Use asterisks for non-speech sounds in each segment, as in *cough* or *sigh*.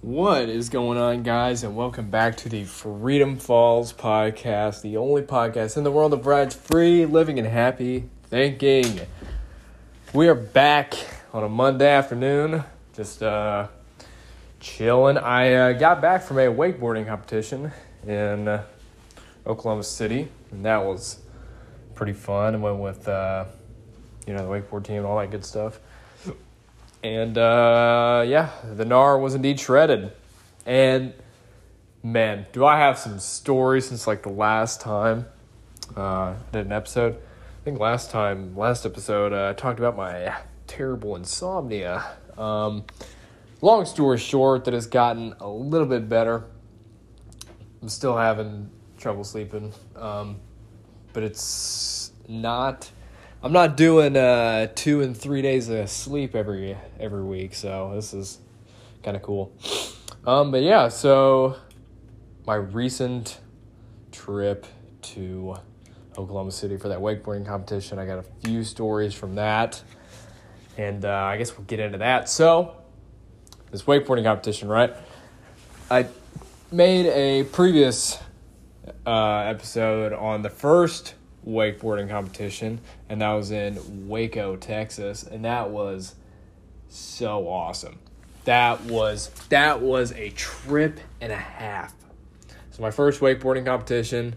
What is going on, guys, and welcome back to the Freedom Falls podcast, the only podcast in the world of rides free, living, and happy thinking. We are back on a Monday afternoon, just uh, chilling. I uh, got back from a wakeboarding competition in uh, Oklahoma City, and that was pretty fun. I went with, uh, you know, the wakeboard team and all that good stuff. And uh, yeah, the NAR was indeed shredded. And man, do I have some stories since like the last time uh, I did an episode. I think last time, last episode, uh, I talked about my terrible insomnia. Um, long story short, that has gotten a little bit better. I'm still having trouble sleeping, um, but it's not I'm not doing uh, two and three days of sleep every every week, so this is kind of cool. Um, but yeah, so my recent trip to Oklahoma City for that wakeboarding competition, I got a few stories from that, and uh, I guess we'll get into that. So this wakeboarding competition, right? I made a previous uh, episode on the first wakeboarding competition, and that was in Waco, Texas, and that was so awesome. That was that was a trip and a half. So my first wakeboarding competition,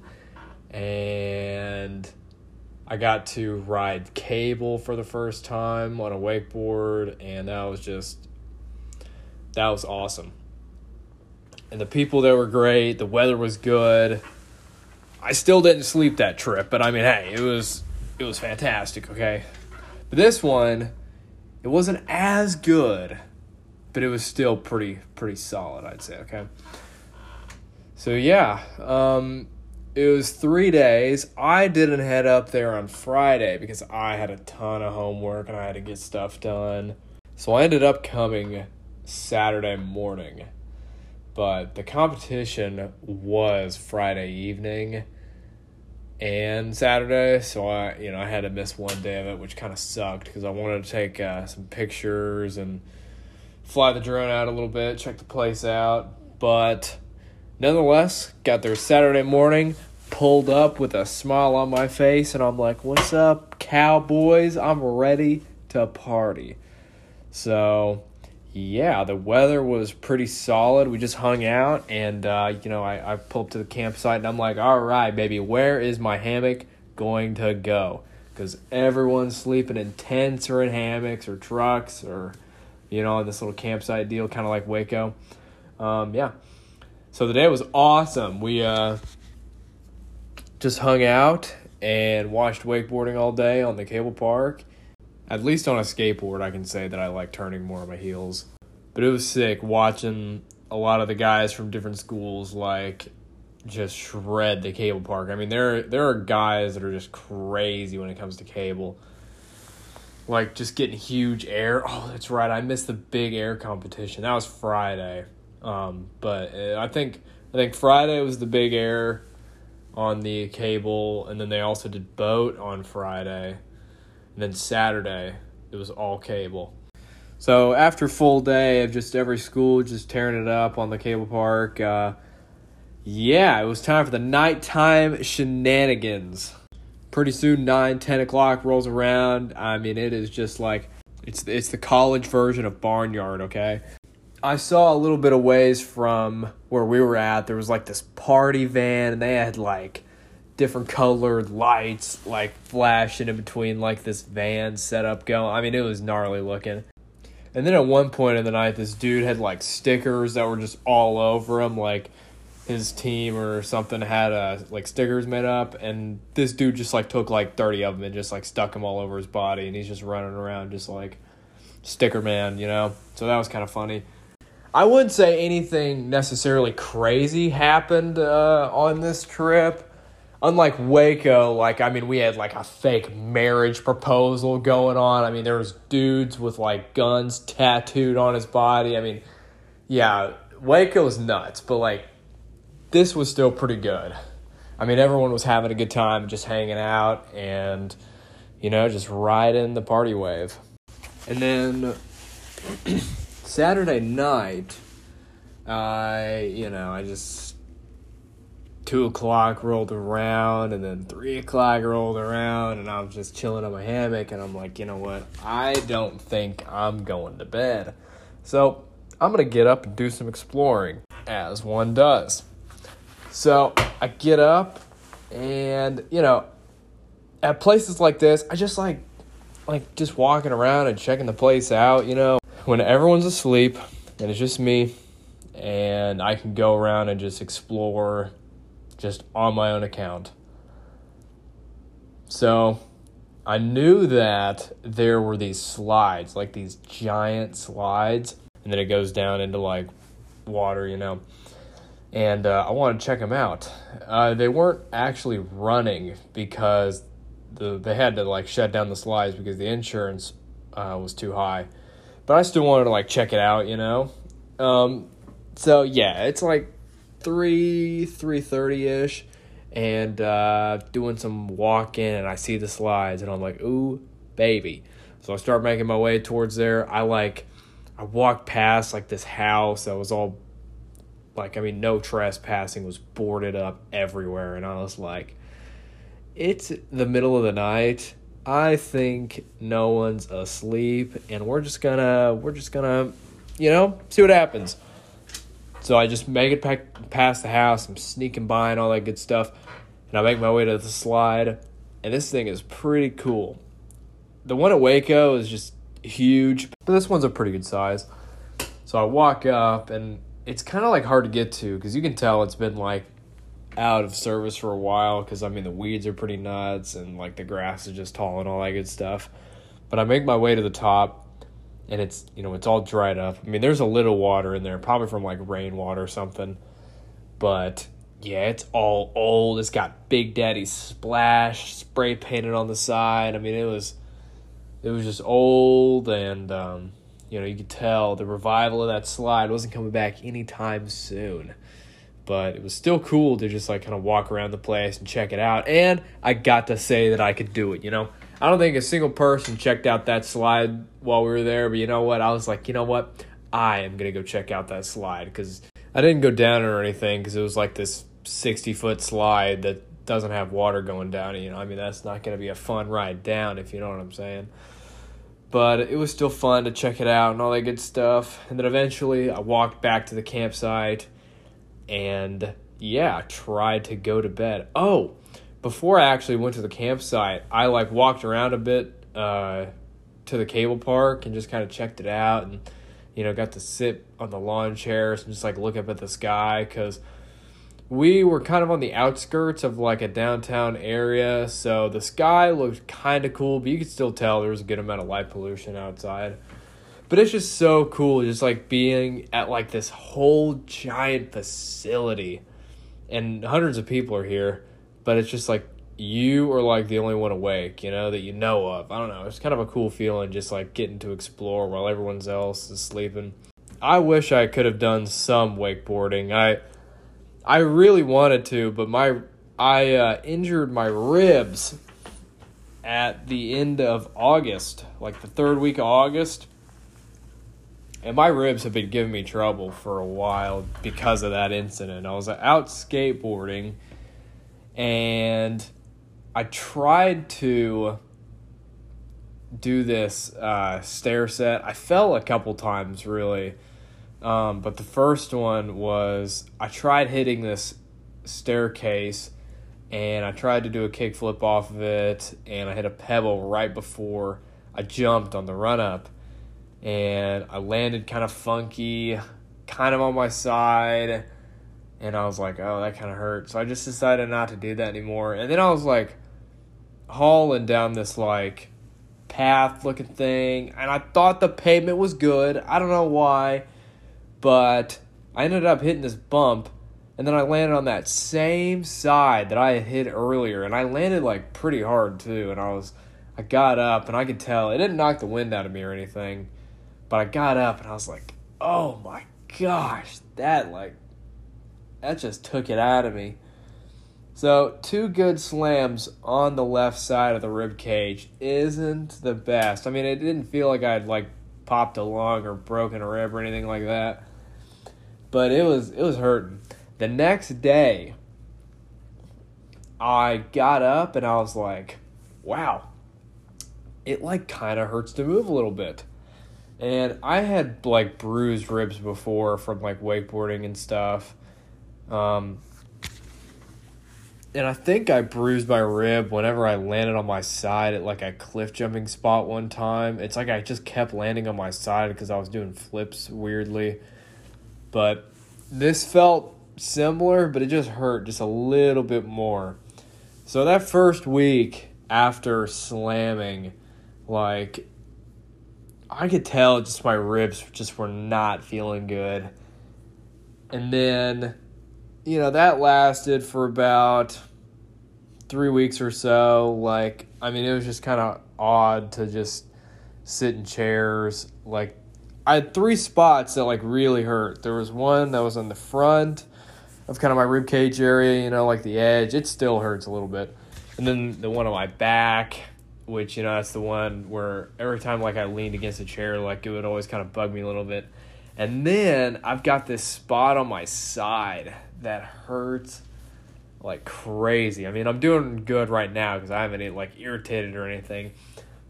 and I got to ride cable for the first time on a wakeboard, and that was just that was awesome. And the people there were great. The weather was good I still didn't sleep that trip, but I mean, hey, it was it was fantastic, okay? But this one, it wasn't as good, but it was still pretty pretty solid, I'd say, okay? So yeah, um it was 3 days. I didn't head up there on Friday because I had a ton of homework and I had to get stuff done. So I ended up coming Saturday morning but the competition was Friday evening and Saturday, so I you know I had to miss one day of it, which kind of sucked because I wanted to take uh, some pictures and fly the drone out a little bit, check the place out, but nonetheless, got there Saturday morning, pulled up with a smile on my face, and I'm like, "What's up, cowboys? I'm ready to party." So yeah, the weather was pretty solid. We just hung out, and uh, you know, I, I pulled up to the campsite, and I'm like, "All right, baby, where is my hammock going to go?" Because everyone's sleeping in tents or in hammocks or trucks or, you know, this little campsite deal, kind of like Waco. Um, yeah. So the day was awesome. We uh, just hung out and watched wakeboarding all day on the cable park at least on a skateboard, I can say that I like turning more on my heels. But it was sick watching a lot of the guys from different schools like just shred the cable park. I mean, there there are guys that are just crazy when it comes to cable. Like just getting huge air. Oh, that's right. I missed the big air competition. That was Friday. Um, but uh, I think I think Friday was the big air on the cable, and then they also did boat on Friday. And then Saturday, it was all cable. So after full day of just every school just tearing it up on the cable park, uh, yeah, it was time for the nighttime shenanigans. Pretty soon, 9, 10 o'clock rolls around. I mean, it is just like it's it's the college version of Barnyard. Okay, I saw a little bit of ways from where we were at. There was like this party van, and they had like different colored lights like flashing in between like this van setup going. I mean, it was gnarly looking. And then at one point in the night, this dude had like stickers that were just all over him, like his team or something had uh, like stickers made up, and this dude just like took like thirty of them and just like stuck them all over his body, and he's just running around just like sticker man, you know. So that was kind of funny. I wouldn't say anything necessarily crazy happened uh, on this trip unlike Waco, like I mean, we had like a fake marriage proposal going on. I mean, there was dudes with like guns tattooed on his body. I mean, yeah, Waco was nuts, but like this was still pretty good. I mean, everyone was having a good time, just hanging out and you know, just riding the party wave. And then *clears throat* Saturday night, I, you know, I just two o'clock rolled around and then three o'clock rolled around and I was just chilling on my hammock and I'm like, you know what? I don't think I'm going to bed. So I'm gonna get up and do some exploring, as one does. So I get up and you know, at places like this, I just like like just walking around and checking the place out, you know. When everyone's asleep and it's just me and I can go around and just explore just on my own account. So I knew that there were these slides, like these giant slides, and then it goes down into like water, you know. And uh, I wanted to check them out. Uh, they weren't actually running because the they had to like shut down the slides because the insurance uh, was too high. But I still wanted to like check it out, you know. Um, so yeah, it's like three three thirty ish, and uh, doing some walking, and I see the slides, and I'm like, ooh, baby. So I start making my way towards there. I like, I walked past like this house that was all, like I mean, no trespassing was boarded up everywhere, and I was like, it's the middle of the night. I think no one's asleep, and we're just gonna, we're just gonna, you know, see what happens. So I just make it past the house. I'm sneaking by and all that good stuff. And I make my way to the slide. And this thing is pretty cool. The one at Waco is just huge, but this one's a pretty good size. So I walk up, and it's kind of like hard to get to because you can tell it's been like out of service for a while because I mean, the weeds are pretty nuts and like the grass is just tall and all that good stuff. But I make my way to the top and it's you know it's all dried up. I mean, there's a little water in there, probably from like rainwater or something. But yeah, it's all old. It's got Big Daddy splash spray painted on the side. I mean, it was it was just old and um, you know you could tell the revival of that slide wasn't coming back anytime soon. But it was still cool to just like kind of walk around the place and check it out. And I got to say that I could do it, you know? I don't think a single person checked out that slide while we were there, but you know what? I was like, you know what? I am going to go check out that slide because I didn't go down or anything because it was like this 60 foot slide that doesn't have water going down. You know, I mean, that's not going to be a fun ride down if you know what I'm saying. But it was still fun to check it out and all that good stuff. And then eventually I walked back to the campsite and yeah, tried to go to bed. Oh, before I actually went to the campsite, I like walked around a bit uh, to the cable park and just kind of checked it out and you know got to sit on the lawn chairs and just like look up at the sky because we were kind of on the outskirts of like a downtown area so the sky looked kind of cool but you could still tell there was a good amount of light pollution outside. But it's just so cool just like being at like this whole giant facility and hundreds of people are here but it's just like you are like the only one awake, you know, that you know of. I don't know. It's kind of a cool feeling just like getting to explore while everyone else is sleeping. I wish I could have done some wakeboarding. I I really wanted to, but my I uh, injured my ribs at the end of August, like the third week of August. And my ribs have been giving me trouble for a while because of that incident. I was out skateboarding and I tried to do this uh, stair set. I fell a couple times, really. Um, but the first one was I tried hitting this staircase and I tried to do a kickflip off of it and I hit a pebble right before I jumped on the run up and I landed kind of funky, kind of on my side and I was like, oh, that kind of hurt. So I just decided not to do that anymore. And then I was like hauling down this like path looking thing, and I thought the pavement was good. I don't know why, but I ended up hitting this bump. And then I landed on that same side that I had hit earlier, and I landed like pretty hard too. And I was, I got up, and I could tell it didn't knock the wind out of me or anything, but I got up, and I was like, oh my gosh, that like that just took it out of me. So, two good slams on the left side of the rib cage isn't the best. I mean, it didn't feel like I'd like popped a lung or broken a rib or anything like that. but it was it was hurting. The next day, I got up and I was like, "Wow, it like kind of hurts to move a little bit." And I had like bruised ribs before from like wakeboarding and stuff. Um, and I think I bruised my rib whenever I landed on my side at like a cliff jumping spot one time. It's like I just kept landing on my side because I was doing flips weirdly. But this felt similar, but it just hurt just a little bit more. So that first week after slamming, like I could tell just my ribs just were not feeling good. And then, you know, that lasted for about three weeks or so. Like, I mean, it was just kind of odd to just sit in chairs. Like, I had three spots that like really hurt. There was one that was on the front of kind of my rib cage area, you know, like the edge. It still hurts a little bit. And then the one on my back which you know that's the one where every time like I leaned against a chair, like it would always kind of bug me a little bit. And then I've got this spot on my side that hurts like crazy. I mean, I'm doing good right now because I haven't like irritated or anything.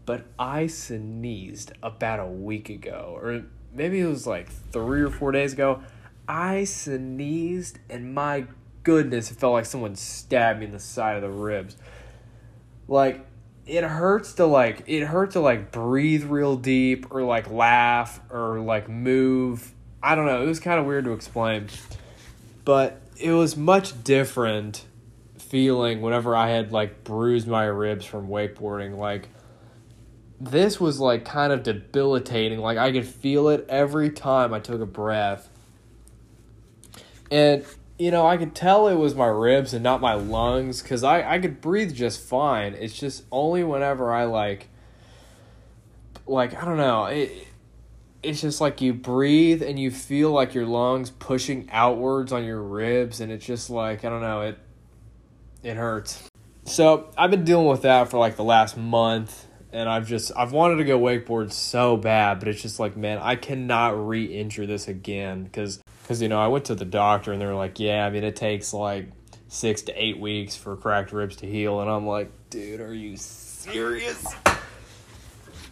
But I sneezed about a week ago, or maybe it was like three or four days ago. I sneezed, and my goodness, it felt like someone stabbed me in the side of the ribs. Like, it hurts to like it hurts to like breathe real deep or like laugh or like move. I don't know. It was kind of weird to explain, but it was much different feeling whenever I had like bruised my ribs from wakeboarding. Like this was like kind of debilitating. Like I could feel it every time I took a breath. And you know, I could tell it was my ribs and not my lungs because I, I could breathe just fine. It's just only whenever I like, like, I don't know, it, it's just like you breathe and you feel like your lungs pushing outwards on your ribs and it's just like, I don't know, it, it hurts. So I've been dealing with that for like the last month and I've just I've wanted to go wakeboard so bad, but it's just like man, I cannot re-injure this again because because you know I went to the doctor and they were like, yeah, I mean it takes like six to eight weeks for cracked ribs to heal, and I'm like, dude, are you serious?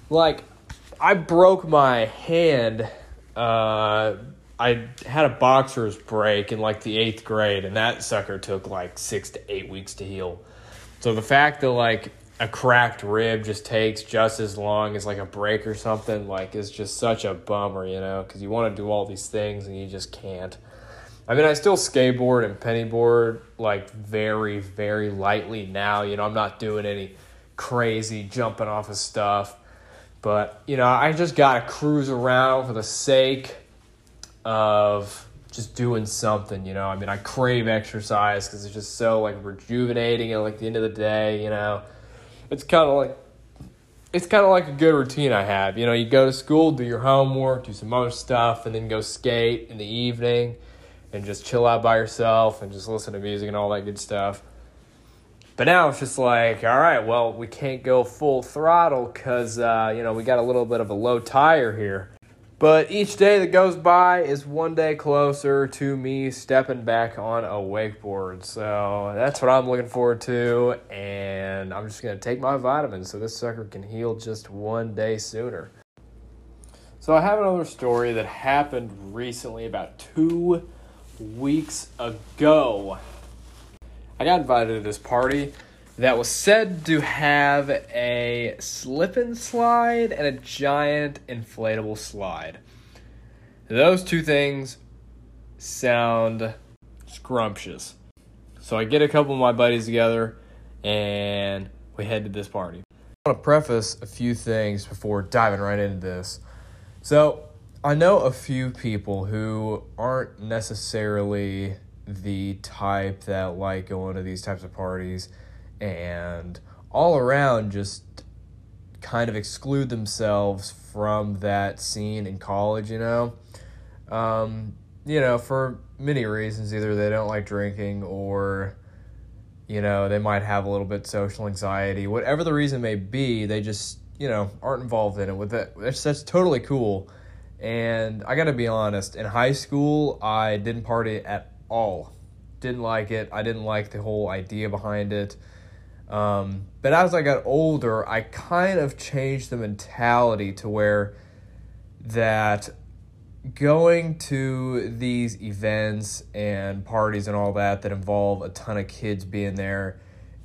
Like, I broke my hand. Uh, I had a boxer's break in like the eighth grade, and that sucker took like six to eight weeks to heal. So the fact that like a cracked rib just takes just as long as like a break or something like is just such a bummer you know because you want to do all these things and you just can't i mean i still skateboard and pennyboard like very very lightly now you know i'm not doing any crazy jumping off of stuff but you know i just gotta cruise around for the sake of just doing something you know i mean i crave exercise because it's just so like rejuvenating at like the end of the day you know it's kind of like it's kind of like a good routine I have. You know, you go to school, do your homework, do some other stuff, and then go skate in the evening and just chill out by yourself and just listen to music and all that good stuff. But now it's just like, all right, well, we can't go full throttle because, uh, you know, we got a little bit of a low tire here. But each day that goes by is one day closer to me stepping back on a wakeboard. So that's what I'm looking forward to. And I'm just going to take my vitamins so this sucker can heal just one day sooner. So I have another story that happened recently, about two weeks ago. I got invited to this party that was said to have a slip and slide and a giant inflatable slide. Those two things sound scrumptious. So I get a couple of my buddies together and we head to this party. I want to preface a few things before diving right into this. So, I know a few people who aren't necessarily the type that like going to these types of parties and all around just kind of exclude themselves from that scene in college, you know? Um, you know, for many reasons. Either they don't like drinking or, you know, they might have a little bit social anxiety. Whatever the reason may be, they just, you know, aren't involved in it. With that, that's, that's totally cool. And I got to be honest, in high school, I didn't party at all. Didn't like it. I didn't like the whole idea behind it. Um, but as I got older, I kind of changed the mentality to where that going to these events and parties and all that that involve a ton of kids being there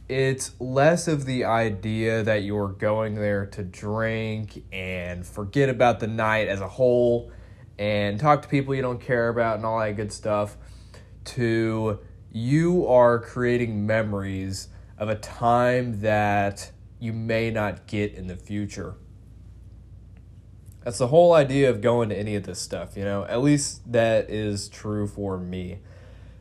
it's less of the idea that you're going there to drink and forget about the night as a whole and talk to people you don't care about and all that good stuff to you are creating memories of a time that you may not get in the future. That's the whole idea of going to any of this stuff, you know? At least that is true for me.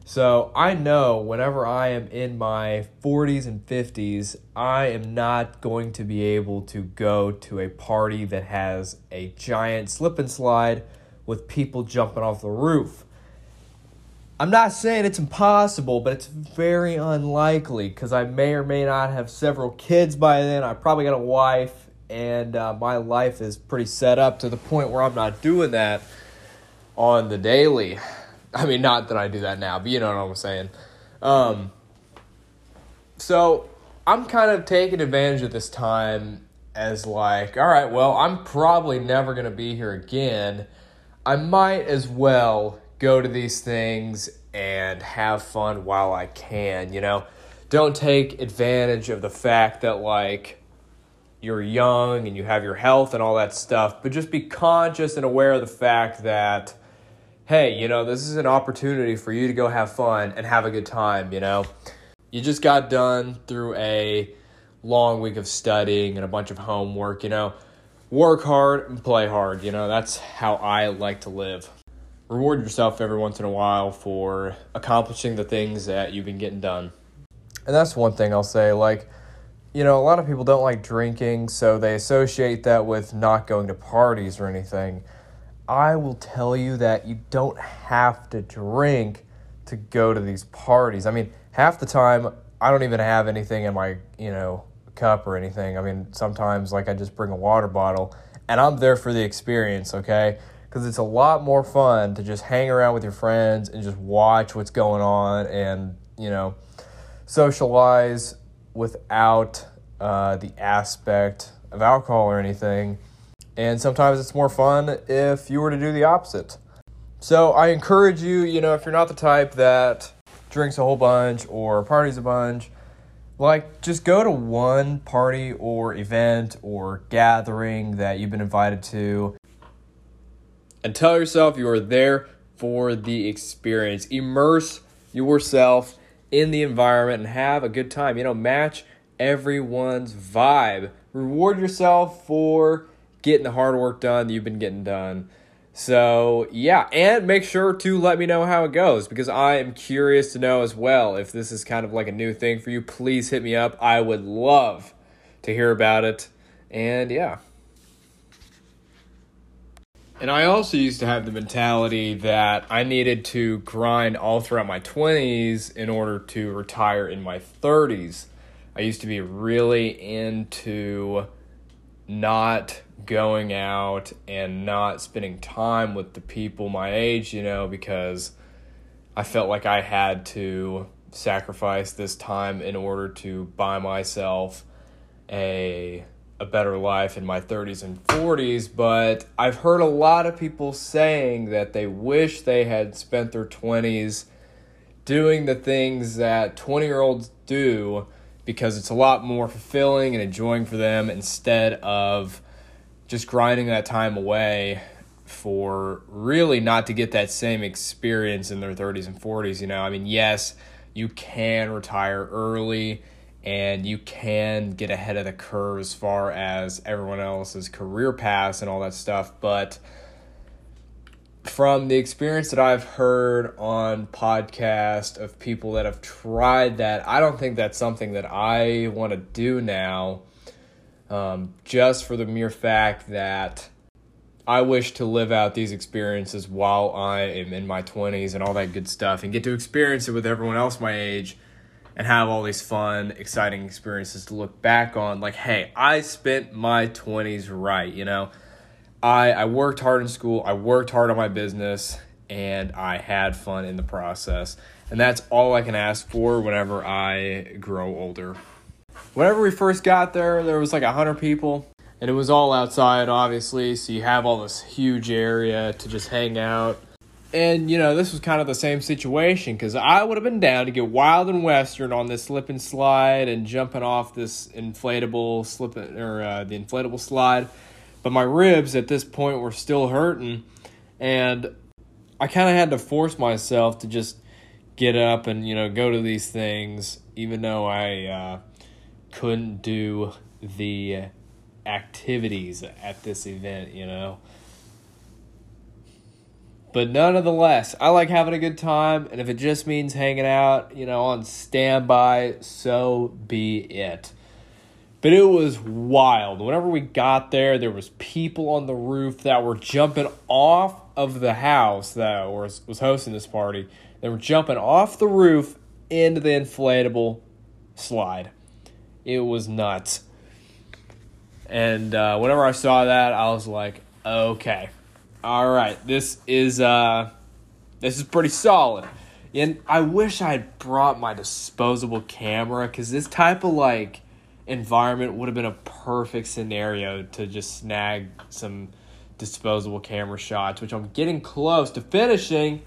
So I know whenever I am in my 40s and 50s, I am not going to be able to go to a party that has a giant slip and slide with people jumping off the roof. I'm not saying it's impossible, but it's very unlikely because I may or may not have several kids by then. I probably got a wife, and uh, my life is pretty set up to the point where I'm not doing that on the daily. I mean, not that I do that now, but you know what I'm saying. Um, so I'm kind of taking advantage of this time as like, all right, well, I'm probably never going to be here again. I might as well go to these things and have fun while I can, you know? Don't take advantage of the fact that, like, you're young and you have your health and all that stuff, but just be conscious and aware of the fact that hey, you know, this is an opportunity for you to go have fun and have a good time, you know? You just got done through a long week of studying and a bunch of homework, you know? Work hard and play hard, you know? That's how I like to live. Reward yourself every once in a while for accomplishing the things that you've been getting done. And that's one thing I'll say. Like, you know, a lot of people don't like drinking, so they associate that with not going to parties or anything. I will tell you that you don't have to drink to go to these parties. I mean, half the time I don't even have anything in my, you know, cup or anything. I mean, sometimes like I just bring a water bottle and I'm there for the experience, okay? Cuz it's a lot more fun to just hang around with your friends and just watch what's going on and, you know, socialize without uh, the aspect of alcohol or anything and sometimes it's more fun if you were to do the opposite. So I encourage you, you know, if you're not the type that drinks a whole bunch or parties a bunch, like just go to one party or event or gathering that you've been invited to and tell yourself you are there for the experience. Immerse yourself in the environment and have a good time. You know, match everyone's vibe. Reward yourself for getting the hard work done that you've been getting done. So, yeah, and make sure to let me know how it goes because I am curious to know as well if this is kind of like a new thing for you. Please hit me up. I would love to hear about it. And yeah. And I also used to have the mentality that I needed to grind all throughout my 20s in order to retire in my 30s. I used to be really into not going out and not spending time with the people my age, you know, because I felt like I had to sacrifice this time in order to buy myself a a better life in my 30s and 40s, but I've heard a lot of people saying that they wish they had spent their 20s doing the things that 20-year-olds do because it's a lot more fulfilling and enjoying for them instead of just grinding that time away for really not to get that same experience in their 30s and 40s. You know, I mean, yes, you can retire early and you can get ahead of the curve as far as everyone else's career paths and all that stuff, but from the experience that I've heard on podcast of people that have tried that, I don't think that's something that I want to do now. Um, just for the mere fact that I wish to live out these experiences while I am in my 20s and all that good stuff and get to experience it with everyone else my age and have all these fun, exciting experiences to look back on. Like, hey, I spent my 20s right, you know? I, I worked hard in school, I worked hard on my business, and I had fun in the process. And that's all I can ask for whenever I grow older. Whenever we first got there, there was like a hundred people, and it was all outside, obviously. So you have all this huge area to just hang out. And you know, this was kind of the same situation because I would have been down to get wild and western on this slip and slide and jumping off this inflatable slip or uh, the inflatable slide, but my ribs at this point were still hurting, and I kind of had to force myself to just get up and you know go to these things, even though I uh, couldn't do the activities at this event, you know. But nonetheless, I like having a good time, and if it just means hanging out, you know, on standby, so be it. But it was wild. Whenever we got there, there was people on the roof that were jumping off of the house that was, was hosting this party. They were jumping off the roof into the inflatable slide. It was nuts. And uh, whenever I saw that, I was like, okay, all right, this is uh, this is pretty solid. And I wish I had brought my disposable camera because this type of like environment would have been a perfect scenario to just snag some disposable camera shots, which I'm getting close to finishing.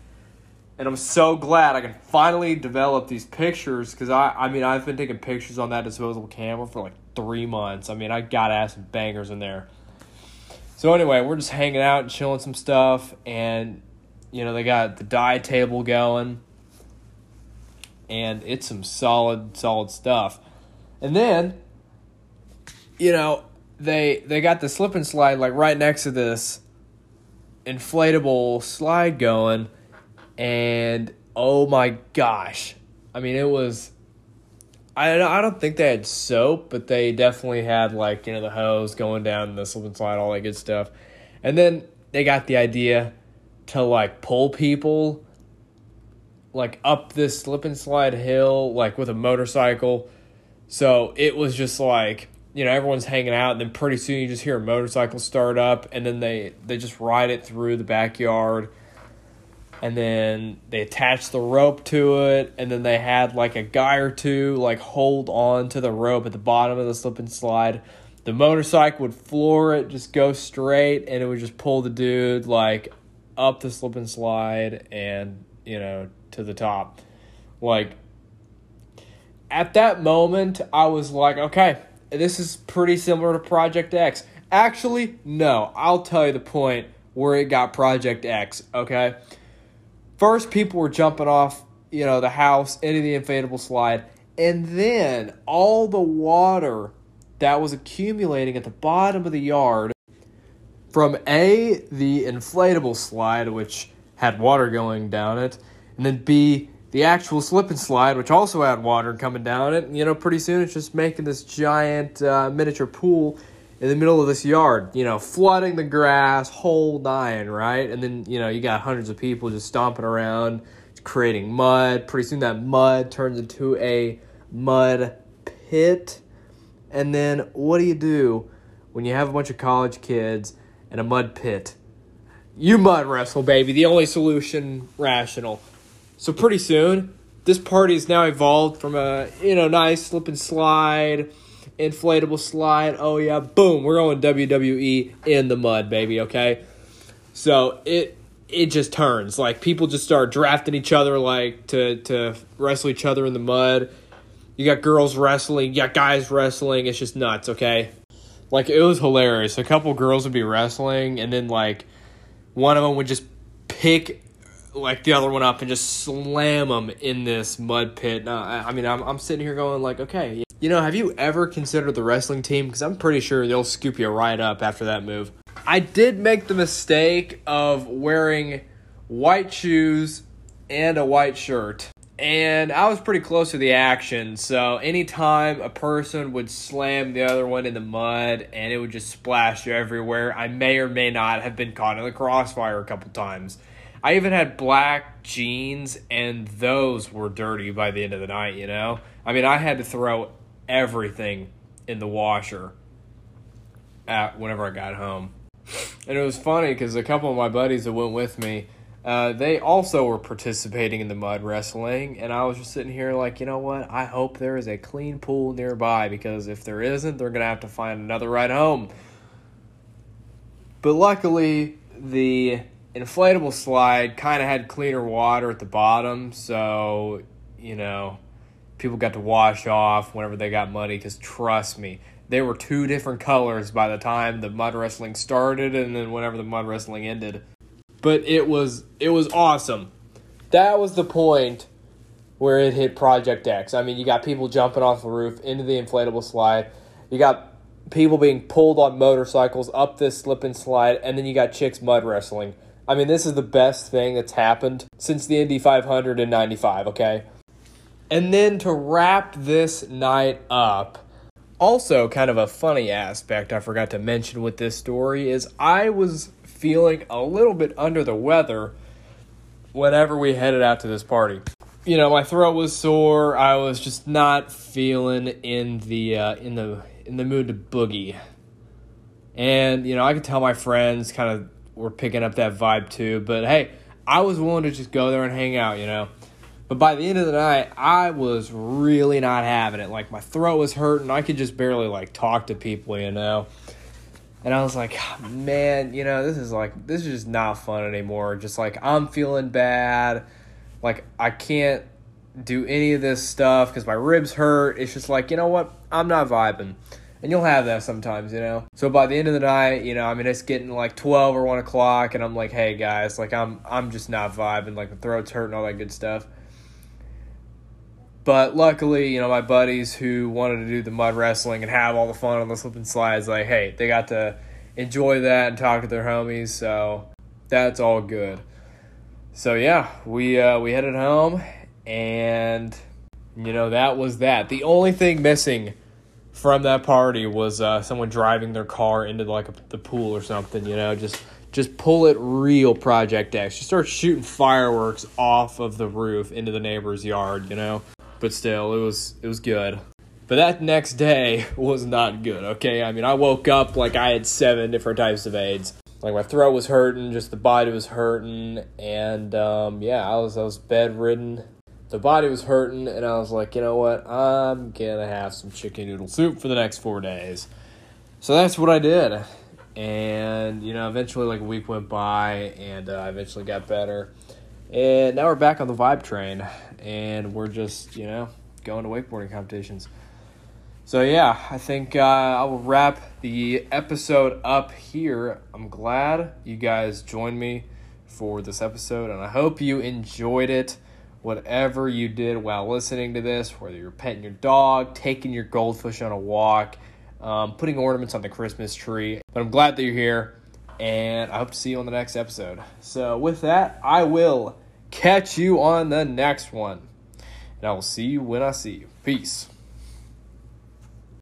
And I'm so glad I can finally develop these pictures because I, I mean, I've been taking pictures on that disposable camera for like three months. I mean, I gotta have some bangers in there. So anyway, we're just hanging out and chilling some stuff, and you know they got the die table going, and it's some solid, solid stuff. And then, you know, they they got the slip and slide like right next to this inflatable slide going, and oh my gosh, I mean it was I I don't think they had soap, but they definitely had like you know the hose going down the slip and slide, all that good stuff. And then they got the idea to like pull people like up this slip and slide hill like with a motorcycle. So it was just like you know everyone's hanging out, and then pretty soon you just hear a motorcycle start up, and then they they just ride it through the backyard and then they attached the rope to it and then they had like a guy or two like hold on to the rope at the bottom of the slip and slide. The motorcycle would floor it just go straight and it would just pull the dude like up the slip and slide and you know to the top. Like at that moment i was like okay this is pretty similar to project x. Actually no i'll tell you the point where it got project x okay First, people were jumping off, you know, the house into the inflatable slide, and then all the water that was accumulating at the bottom of the yard from A, the inflatable slide, which had water going down it, and then B, the actual slip and slide, which also had water coming down it. And, you know, pretty soon it's just making this giant uh, miniature pool in the middle of this yard, you know, flooding the grass, whole nine, right? And then, you know, you got hundreds of people just stomping around, creating mud. Pretty soon that mud turns into a mud pit. And then what do you do when you have a bunch of college kids and a mud pit? You mud wrestle, baby. The only solution rational. So pretty soon, this party has now evolved from a, you know, nice slip and slide inflatable slide. Oh yeah, boom, we're going WWE in the mud, baby, okay? So it it just turns. Like people just start drafting each other like to to wrestle each other in the mud. You got girls wrestling, you got guys wrestling, it's just nuts, okay? Like it was hilarious. A couple girls would be wrestling and then like one of them would just pick like the other one up and just slam them in this mud pit. Uh, I mean, I'm I'm sitting here going like, okay, you know, have you ever considered the wrestling team? Because I'm pretty sure they'll scoop you right up after that move. I did make the mistake of wearing white shoes and a white shirt. And I was pretty close to the action, so anytime a person would slam the other one in the mud and it would just splash you everywhere, I may or may not have been caught in the crossfire a couple times. I even had black jeans, and those were dirty by the end of the night, you know? I mean, I had to throw everything in the washer at whenever I got home. And it was funny because a couple of my buddies that went with me, uh, they also were participating in the mud wrestling. And I was just sitting here like, you know what? I hope there is a clean pool nearby because if there isn't, they're to have to find another ride home. But luckily, the inflatable slide kind of had cleaner water at the bottom. So, you know, people got to wash off whenever they got muddy because trust me, they were two different colors by the time the mud wrestling started and then whenever the mud wrestling ended. But it was it was awesome. That was the point where it hit Project X. I mean, you got people jumping off the roof into the inflatable slide. You got people being pulled on motorcycles up this slip and slide, and then you got chicks mud wrestling. I mean, this is the best thing that's happened since the Indy 500 in 95, okay? And then to wrap this night up, also kind of a funny aspect I forgot to mention with this story is I was feeling a little bit under the weather whenever we headed out to this party. You know, my throat was sore. I was just not feeling in the uh, in the in the mood to boogie. And you know, I could tell my friends kind of were picking up that vibe too. But hey, I was willing to just go there and hang out. You know, but by the end of the night, I was really not having it. Like my throat was hurting. I could just barely like talk to people, you know. And I was like, ah, man, you know, this is like this is just not fun anymore. Just like I'm feeling bad. Like I can't do any of this stuff because my ribs hurt. It's just like, you know what? I'm not vibing. And you'll have that sometimes, you know. So by the end of the night, you know, I mean it's getting like twelve or one o'clock, and I'm like, hey guys, like I'm I'm just not vibing. Like the throat's hurting, all that good stuff. But luckily, you know, my buddies who wanted to do the mud wrestling and have all the fun on the slip and slides, like, hey, they got to enjoy that and talk to their homies, so that's all good. So yeah, we uh, we headed home, and you know that was that. The only thing missing from that party was uh, someone driving their car into like a, the pool or something. You know, just just pull it real Project X. Just start shooting fireworks off of the roof into the neighbor's yard. You know, but still, it was it was good. But that next day *laughs* was not good. Okay, I mean, I woke up like I had seven different types of AIDS. Like my throat was hurting, just the body was hurting, and um, yeah, I was I was bedridden. The body was hurting, and I was like, you know what? I'm gonna have some chicken noodle soup for the next four days. So that's what I did, and you know, eventually, like a week went by, and uh, I eventually got better. And now we're back on the vibe train, and we're just, you know, going to wakeboarding competitions. So, yeah, I think uh, I will wrap the episode up here. I'm glad you guys joined me for this episode, and I hope you enjoyed it. Whatever you did while listening to this, whether you're petting your dog, taking your goldfish on a walk, um, putting ornaments on the Christmas tree. But I'm glad that you're here and I hope to see you on the next episode. So, with that, I will catch you on the next one. And I will see you when I see you. Peace.